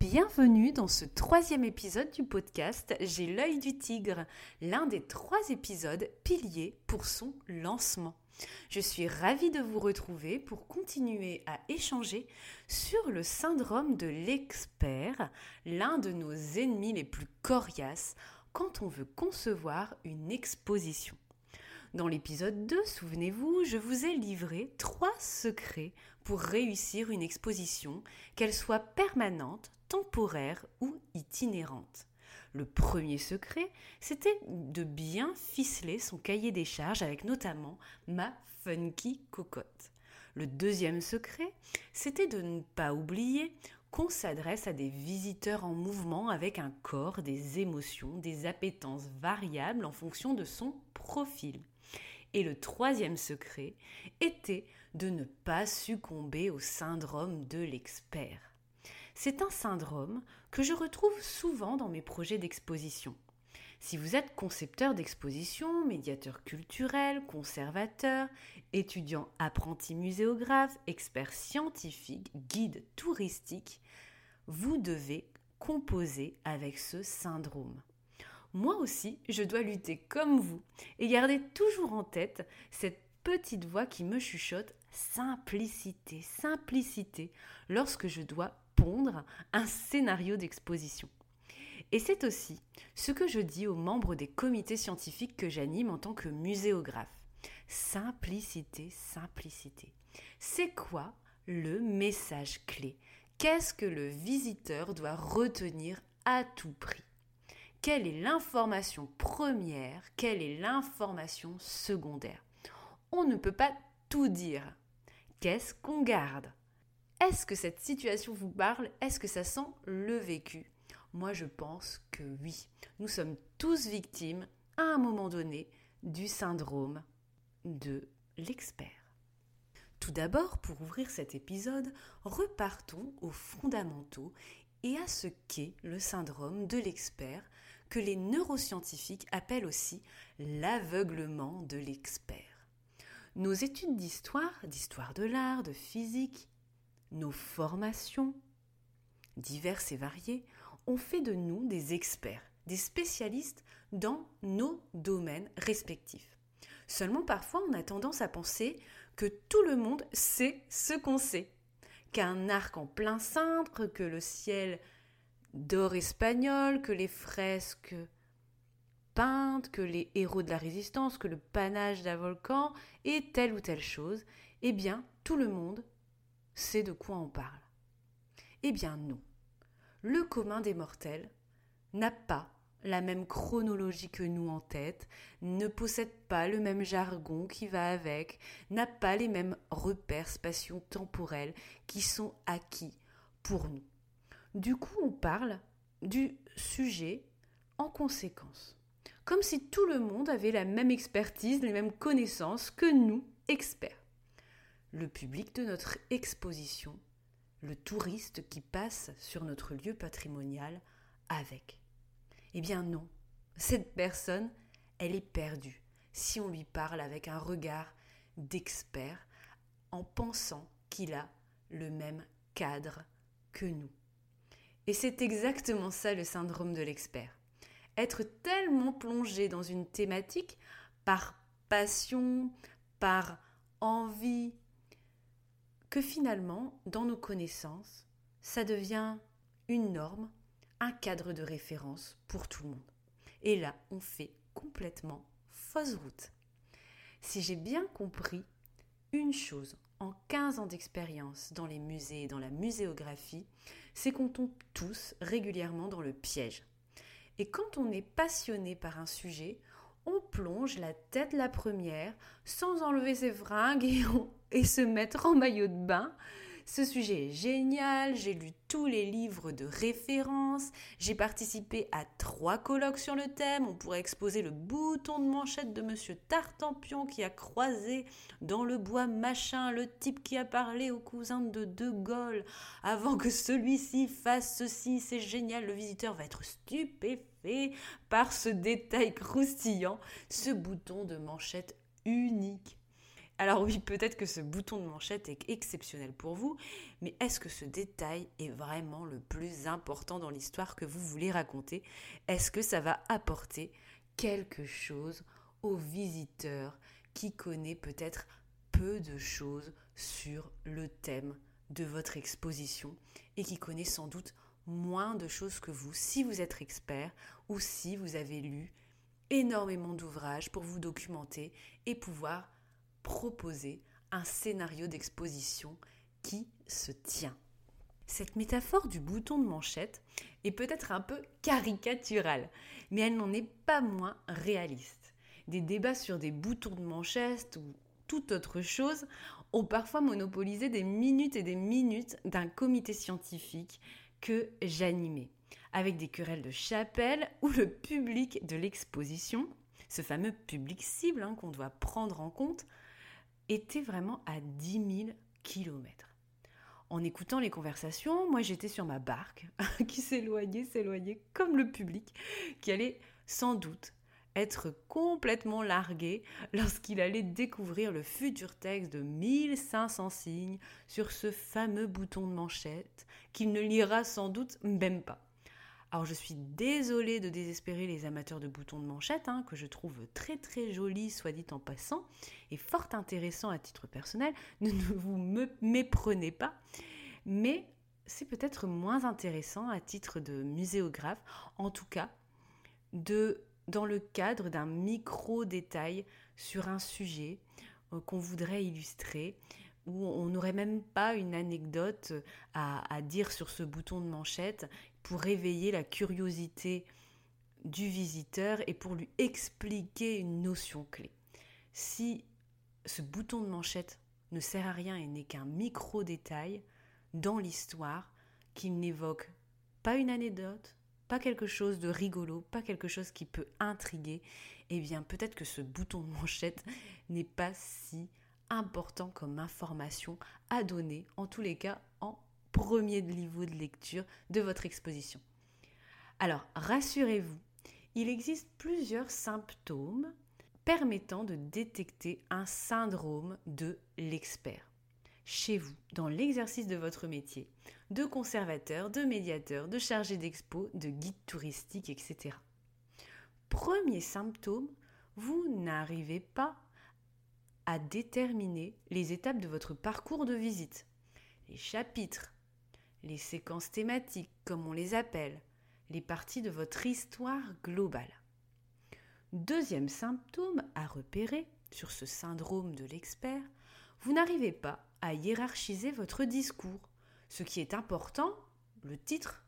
Bienvenue dans ce troisième épisode du podcast J'ai l'œil du tigre, l'un des trois épisodes piliers pour son lancement. Je suis ravie de vous retrouver pour continuer à échanger sur le syndrome de l'expert, l'un de nos ennemis les plus coriaces quand on veut concevoir une exposition. Dans l'épisode 2, souvenez-vous, je vous ai livré trois secrets pour réussir une exposition, qu'elle soit permanente, temporaire ou itinérante. Le premier secret, c'était de bien ficeler son cahier des charges avec notamment ma funky cocotte. Le deuxième secret, c'était de ne pas oublier qu'on s'adresse à des visiteurs en mouvement avec un corps, des émotions, des appétences variables en fonction de son profil. Et le troisième secret était de ne pas succomber au syndrome de l'expert. C'est un syndrome que je retrouve souvent dans mes projets d'exposition. Si vous êtes concepteur d'exposition, médiateur culturel, conservateur, étudiant apprenti muséographe, expert scientifique, guide touristique, vous devez composer avec ce syndrome moi aussi, je dois lutter comme vous et garder toujours en tête cette petite voix qui me chuchote simplicité, simplicité lorsque je dois pondre un scénario d'exposition. Et c'est aussi ce que je dis aux membres des comités scientifiques que j'anime en tant que muséographe. Simplicité, simplicité. C'est quoi le message clé? Qu'est-ce que le visiteur doit retenir à tout prix? Quelle est l'information première, quelle est l'information secondaire? On ne peut pas tout dire. Qu'est-ce qu'on garde Est-ce que cette situation vous parle? Est-ce que ça sent le vécu? Moi, je pense que oui. Nous sommes tous victimes, à un moment donné, du syndrome de l'expert. Tout d'abord, pour ouvrir cet épisode, repartons aux fondamentaux et à ce qu'est le syndrome de l'expert que les neuroscientifiques appellent aussi l'aveuglement de l'expert. Nos études d'histoire, d'histoire de l'art, de physique, nos formations, diverses et variées, ont fait de nous des experts, des spécialistes dans nos domaines respectifs. Seulement parfois on a tendance à penser que tout le monde sait ce qu'on sait, qu'un arc en plein cintre, que le ciel d'or espagnol, que les fresques que les héros de la résistance, que le panache d'un volcan et telle ou telle chose, eh bien, tout le monde sait de quoi on parle. Eh bien non. Le commun des mortels n'a pas la même chronologie que nous en tête, ne possède pas le même jargon qui va avec, n'a pas les mêmes repères spatio-temporels qui sont acquis pour nous. Du coup, on parle du sujet en conséquence. Comme si tout le monde avait la même expertise, les mêmes connaissances que nous, experts. Le public de notre exposition, le touriste qui passe sur notre lieu patrimonial avec. Eh bien non, cette personne, elle est perdue si on lui parle avec un regard d'expert en pensant qu'il a le même cadre que nous. Et c'est exactement ça le syndrome de l'expert. Être tellement plongé dans une thématique par passion, par envie, que finalement, dans nos connaissances, ça devient une norme, un cadre de référence pour tout le monde. Et là, on fait complètement fausse route. Si j'ai bien compris une chose en 15 ans d'expérience dans les musées et dans la muséographie, c'est qu'on tombe tous régulièrement dans le piège. Et quand on est passionné par un sujet, on plonge la tête la première sans enlever ses fringues et, et se mettre en maillot de bain ce sujet est génial, j'ai lu tous les livres de référence, j'ai participé à trois colloques sur le thème, on pourrait exposer le bouton de manchette de monsieur Tartampion qui a croisé dans le bois machin le type qui a parlé au cousin de De Gaulle. Avant que celui-ci fasse ceci, c'est génial, le visiteur va être stupéfait par ce détail croustillant, ce bouton de manchette unique alors oui, peut-être que ce bouton de manchette est exceptionnel pour vous, mais est-ce que ce détail est vraiment le plus important dans l'histoire que vous voulez raconter? Est-ce que ça va apporter quelque chose au visiteur qui connaît peut-être peu de choses sur le thème de votre exposition et qui connaît sans doute moins de choses que vous si vous êtes expert ou si vous avez lu énormément d'ouvrages pour vous documenter et pouvoir proposer un scénario d'exposition qui se tient. Cette métaphore du bouton de manchette est peut-être un peu caricaturale, mais elle n'en est pas moins réaliste. Des débats sur des boutons de manchette ou toute autre chose ont parfois monopolisé des minutes et des minutes d'un comité scientifique que j'animais, avec des querelles de chapelle où le public de l'exposition, ce fameux public cible hein, qu'on doit prendre en compte, était vraiment à 10 000 kilomètres. En écoutant les conversations, moi j'étais sur ma barque qui s'éloignait, s'éloignait comme le public, qui allait sans doute être complètement largué lorsqu'il allait découvrir le futur texte de 1500 signes sur ce fameux bouton de manchette qu'il ne lira sans doute même pas. Alors je suis désolée de désespérer les amateurs de boutons de manchette, hein, que je trouve très très joli, soit dit en passant, et fort intéressant à titre personnel. Ne, vous me méprenez pas, mais c'est peut-être moins intéressant à titre de muséographe, en tout cas de dans le cadre d'un micro détail sur un sujet euh, qu'on voudrait illustrer où on n'aurait même pas une anecdote à, dire sur ce bouton de manchette pour réveiller la curiosité du visiteur et pour lui expliquer une notion clé. Si ce bouton de manchette ne sert à rien et n'est qu'un micro-détail dans l'histoire qui n'évoque pas une anecdote, pas quelque chose de rigolo, pas quelque chose qui peut intriguer, eh bien peut-être que ce bouton de manchette n'est pas si important comme information à donner, en tous les cas en premier niveau de lecture de votre exposition. Alors, rassurez-vous, il existe plusieurs symptômes permettant de détecter un syndrome de l'expert. Chez vous, dans l'exercice de votre métier, de conservateur, de médiateur, de chargé d'expo, de guide touristique, etc. Premier symptôme, vous n'arrivez pas à déterminer les étapes de votre parcours de visite, les chapitres, les séquences thématiques comme on les appelle, les parties de votre histoire globale. Deuxième symptôme à repérer sur ce syndrome de l'expert, vous n'arrivez pas à hiérarchiser votre discours. Ce qui est important, le titre,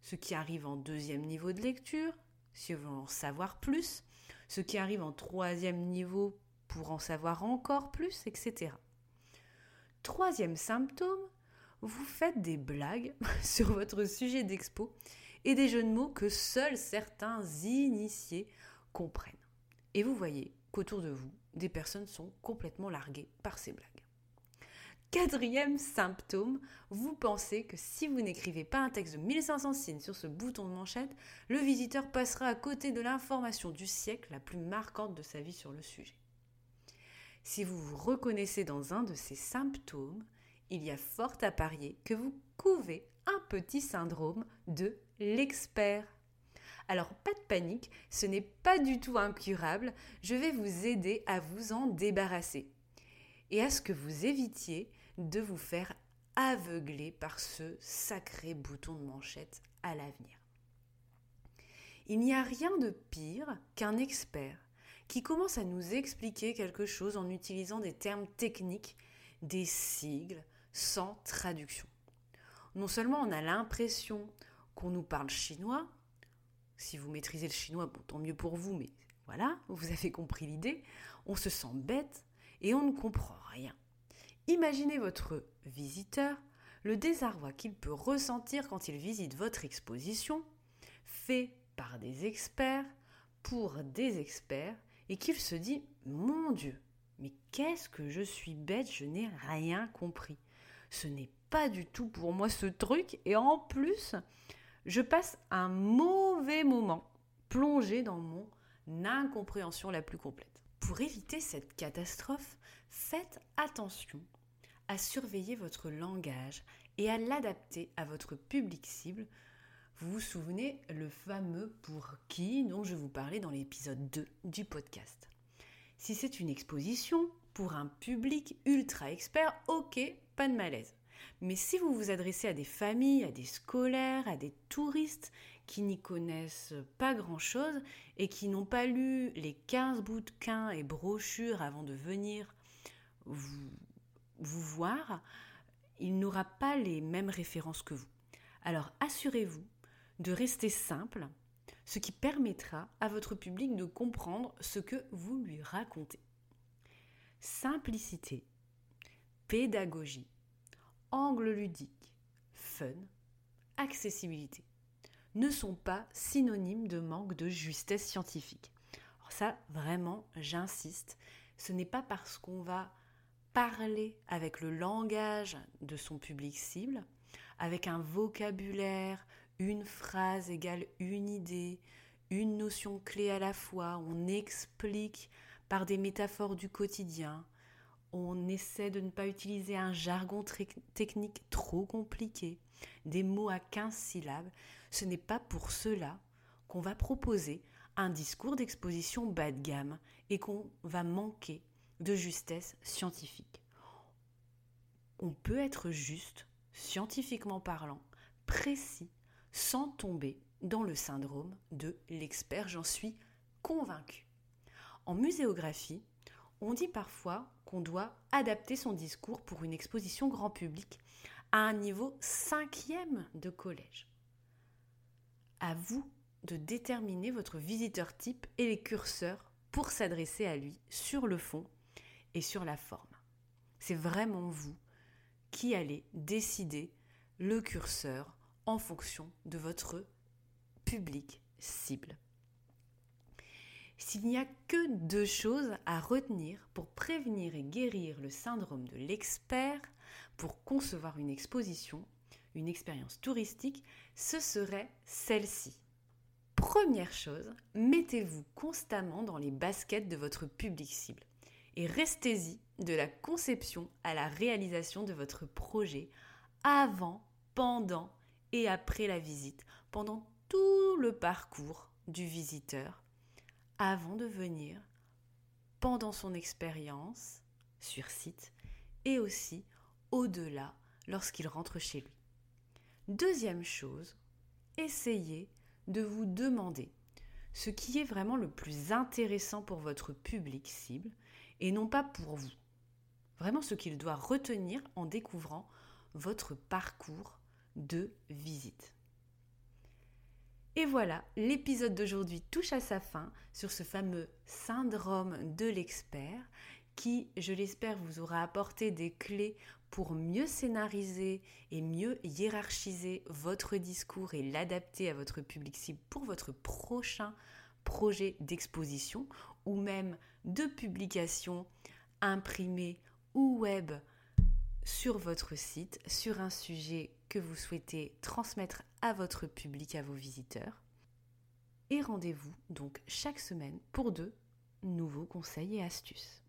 ce qui arrive en deuxième niveau de lecture, si vous voulez en savoir plus, ce qui arrive en troisième niveau pour en savoir encore plus, etc. Troisième symptôme, vous faites des blagues sur votre sujet d'expo et des jeux de mots que seuls certains initiés comprennent. Et vous voyez qu'autour de vous, des personnes sont complètement larguées par ces blagues. Quatrième symptôme, vous pensez que si vous n'écrivez pas un texte de 1500 signes sur ce bouton de manchette, le visiteur passera à côté de l'information du siècle la plus marquante de sa vie sur le sujet. Si vous vous reconnaissez dans un de ces symptômes, il y a fort à parier que vous couvez un petit syndrome de l'expert. Alors pas de panique, ce n'est pas du tout incurable, je vais vous aider à vous en débarrasser et à ce que vous évitiez de vous faire aveugler par ce sacré bouton de manchette à l'avenir. Il n'y a rien de pire qu'un expert qui commence à nous expliquer quelque chose en utilisant des termes techniques, des sigles sans traduction. Non seulement on a l'impression qu'on nous parle chinois, si vous maîtrisez le chinois, tant mieux pour vous, mais voilà, vous avez compris l'idée, on se sent bête et on ne comprend rien. Imaginez votre visiteur, le désarroi qu'il peut ressentir quand il visite votre exposition, fait par des experts, pour des experts, et qu'il se dit Mon Dieu, mais qu'est-ce que je suis bête, je n'ai rien compris. Ce n'est pas du tout pour moi ce truc, et en plus, je passe un mauvais moment plongé dans mon incompréhension la plus complète. Pour éviter cette catastrophe, faites attention à surveiller votre langage et à l'adapter à votre public cible. Vous vous souvenez le fameux pour qui dont je vous parlais dans l'épisode 2 du podcast. Si c'est une exposition pour un public ultra expert, ok, pas de malaise. Mais si vous vous adressez à des familles, à des scolaires, à des touristes qui n'y connaissent pas grand-chose et qui n'ont pas lu les 15 bouquins et brochures avant de venir vous, vous voir, il n'aura pas les mêmes références que vous. Alors assurez-vous de rester simple, ce qui permettra à votre public de comprendre ce que vous lui racontez. Simplicité, pédagogie, angle ludique, fun, accessibilité ne sont pas synonymes de manque de justesse scientifique. Alors ça, vraiment, j'insiste, ce n'est pas parce qu'on va parler avec le langage de son public cible, avec un vocabulaire, une phrase égale une idée, une notion clé à la fois, on explique par des métaphores du quotidien, on essaie de ne pas utiliser un jargon technique trop compliqué, des mots à 15 syllabes, ce n'est pas pour cela qu'on va proposer un discours d'exposition bas de gamme et qu'on va manquer de justesse scientifique. On peut être juste, scientifiquement parlant, précis, sans tomber dans le syndrome de l'expert, j'en suis convaincu. En muséographie, on dit parfois qu'on doit adapter son discours pour une exposition grand public à un niveau cinquième de collège. À vous de déterminer votre visiteur type et les curseurs pour s'adresser à lui sur le fond et sur la forme. C'est vraiment vous qui allez décider le curseur en fonction de votre public cible. S'il n'y a que deux choses à retenir pour prévenir et guérir le syndrome de l'expert, pour concevoir une exposition, une expérience touristique, ce serait celle-ci. Première chose, mettez-vous constamment dans les baskets de votre public cible et restez-y de la conception à la réalisation de votre projet avant, pendant et après la visite, pendant tout le parcours du visiteur avant de venir, pendant son expérience sur site et aussi au-delà lorsqu'il rentre chez lui. Deuxième chose, essayez de vous demander ce qui est vraiment le plus intéressant pour votre public cible et non pas pour vous. Vraiment ce qu'il doit retenir en découvrant votre parcours de visite. Et voilà, l'épisode d'aujourd'hui touche à sa fin sur ce fameux syndrome de l'expert qui, je l'espère, vous aura apporté des clés pour mieux scénariser et mieux hiérarchiser votre discours et l'adapter à votre public cible pour votre prochain projet d'exposition ou même de publication imprimée ou web sur votre site sur un sujet que vous souhaitez transmettre à votre public, à vos visiteurs. Et rendez-vous donc chaque semaine pour de nouveaux conseils et astuces.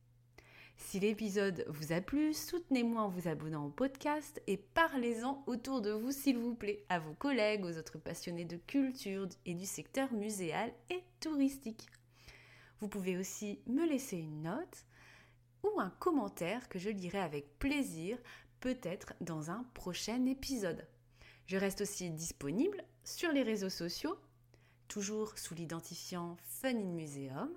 Si l'épisode vous a plu, soutenez-moi en vous abonnant au podcast et parlez-en autour de vous s'il vous plaît, à vos collègues, aux autres passionnés de culture et du secteur muséal et touristique. Vous pouvez aussi me laisser une note ou un commentaire que je lirai avec plaisir, peut-être dans un prochain épisode. Je reste aussi disponible sur les réseaux sociaux, toujours sous l'identifiant Fun in Museum,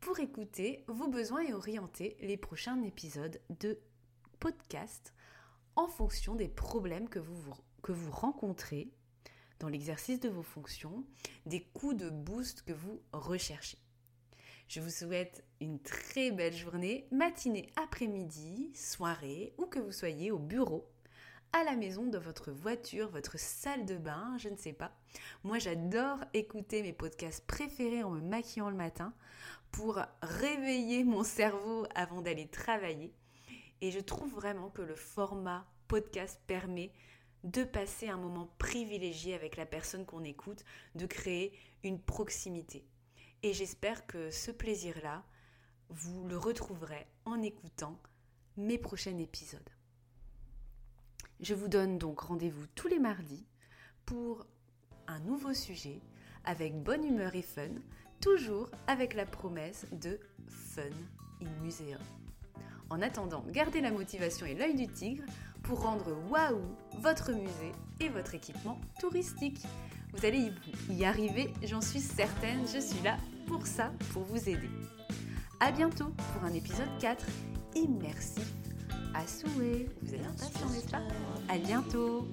pour écouter vos besoins et orienter les prochains épisodes de podcast en fonction des problèmes que vous, que vous rencontrez dans l'exercice de vos fonctions, des coups de boost que vous recherchez. Je vous souhaite une très belle journée, matinée, après-midi, soirée, ou que vous soyez au bureau, à la maison, de votre voiture, votre salle de bain, je ne sais pas. Moi, j'adore écouter mes podcasts préférés en me maquillant le matin pour réveiller mon cerveau avant d'aller travailler. Et je trouve vraiment que le format podcast permet de passer un moment privilégié avec la personne qu'on écoute, de créer une proximité. Et j'espère que ce plaisir-là, vous le retrouverez en écoutant mes prochains épisodes. Je vous donne donc rendez-vous tous les mardis pour un nouveau sujet avec bonne humeur et fun, toujours avec la promesse de Fun in Museum. En attendant, gardez la motivation et l'œil du tigre pour rendre waouh votre musée et votre équipement touristique. Vous allez y arriver, j'en suis certaine, je suis là pour ça, pour vous aider. A bientôt pour un épisode 4 et merci. À souhait. Vous êtes impatient, n'est-ce pas? À bientôt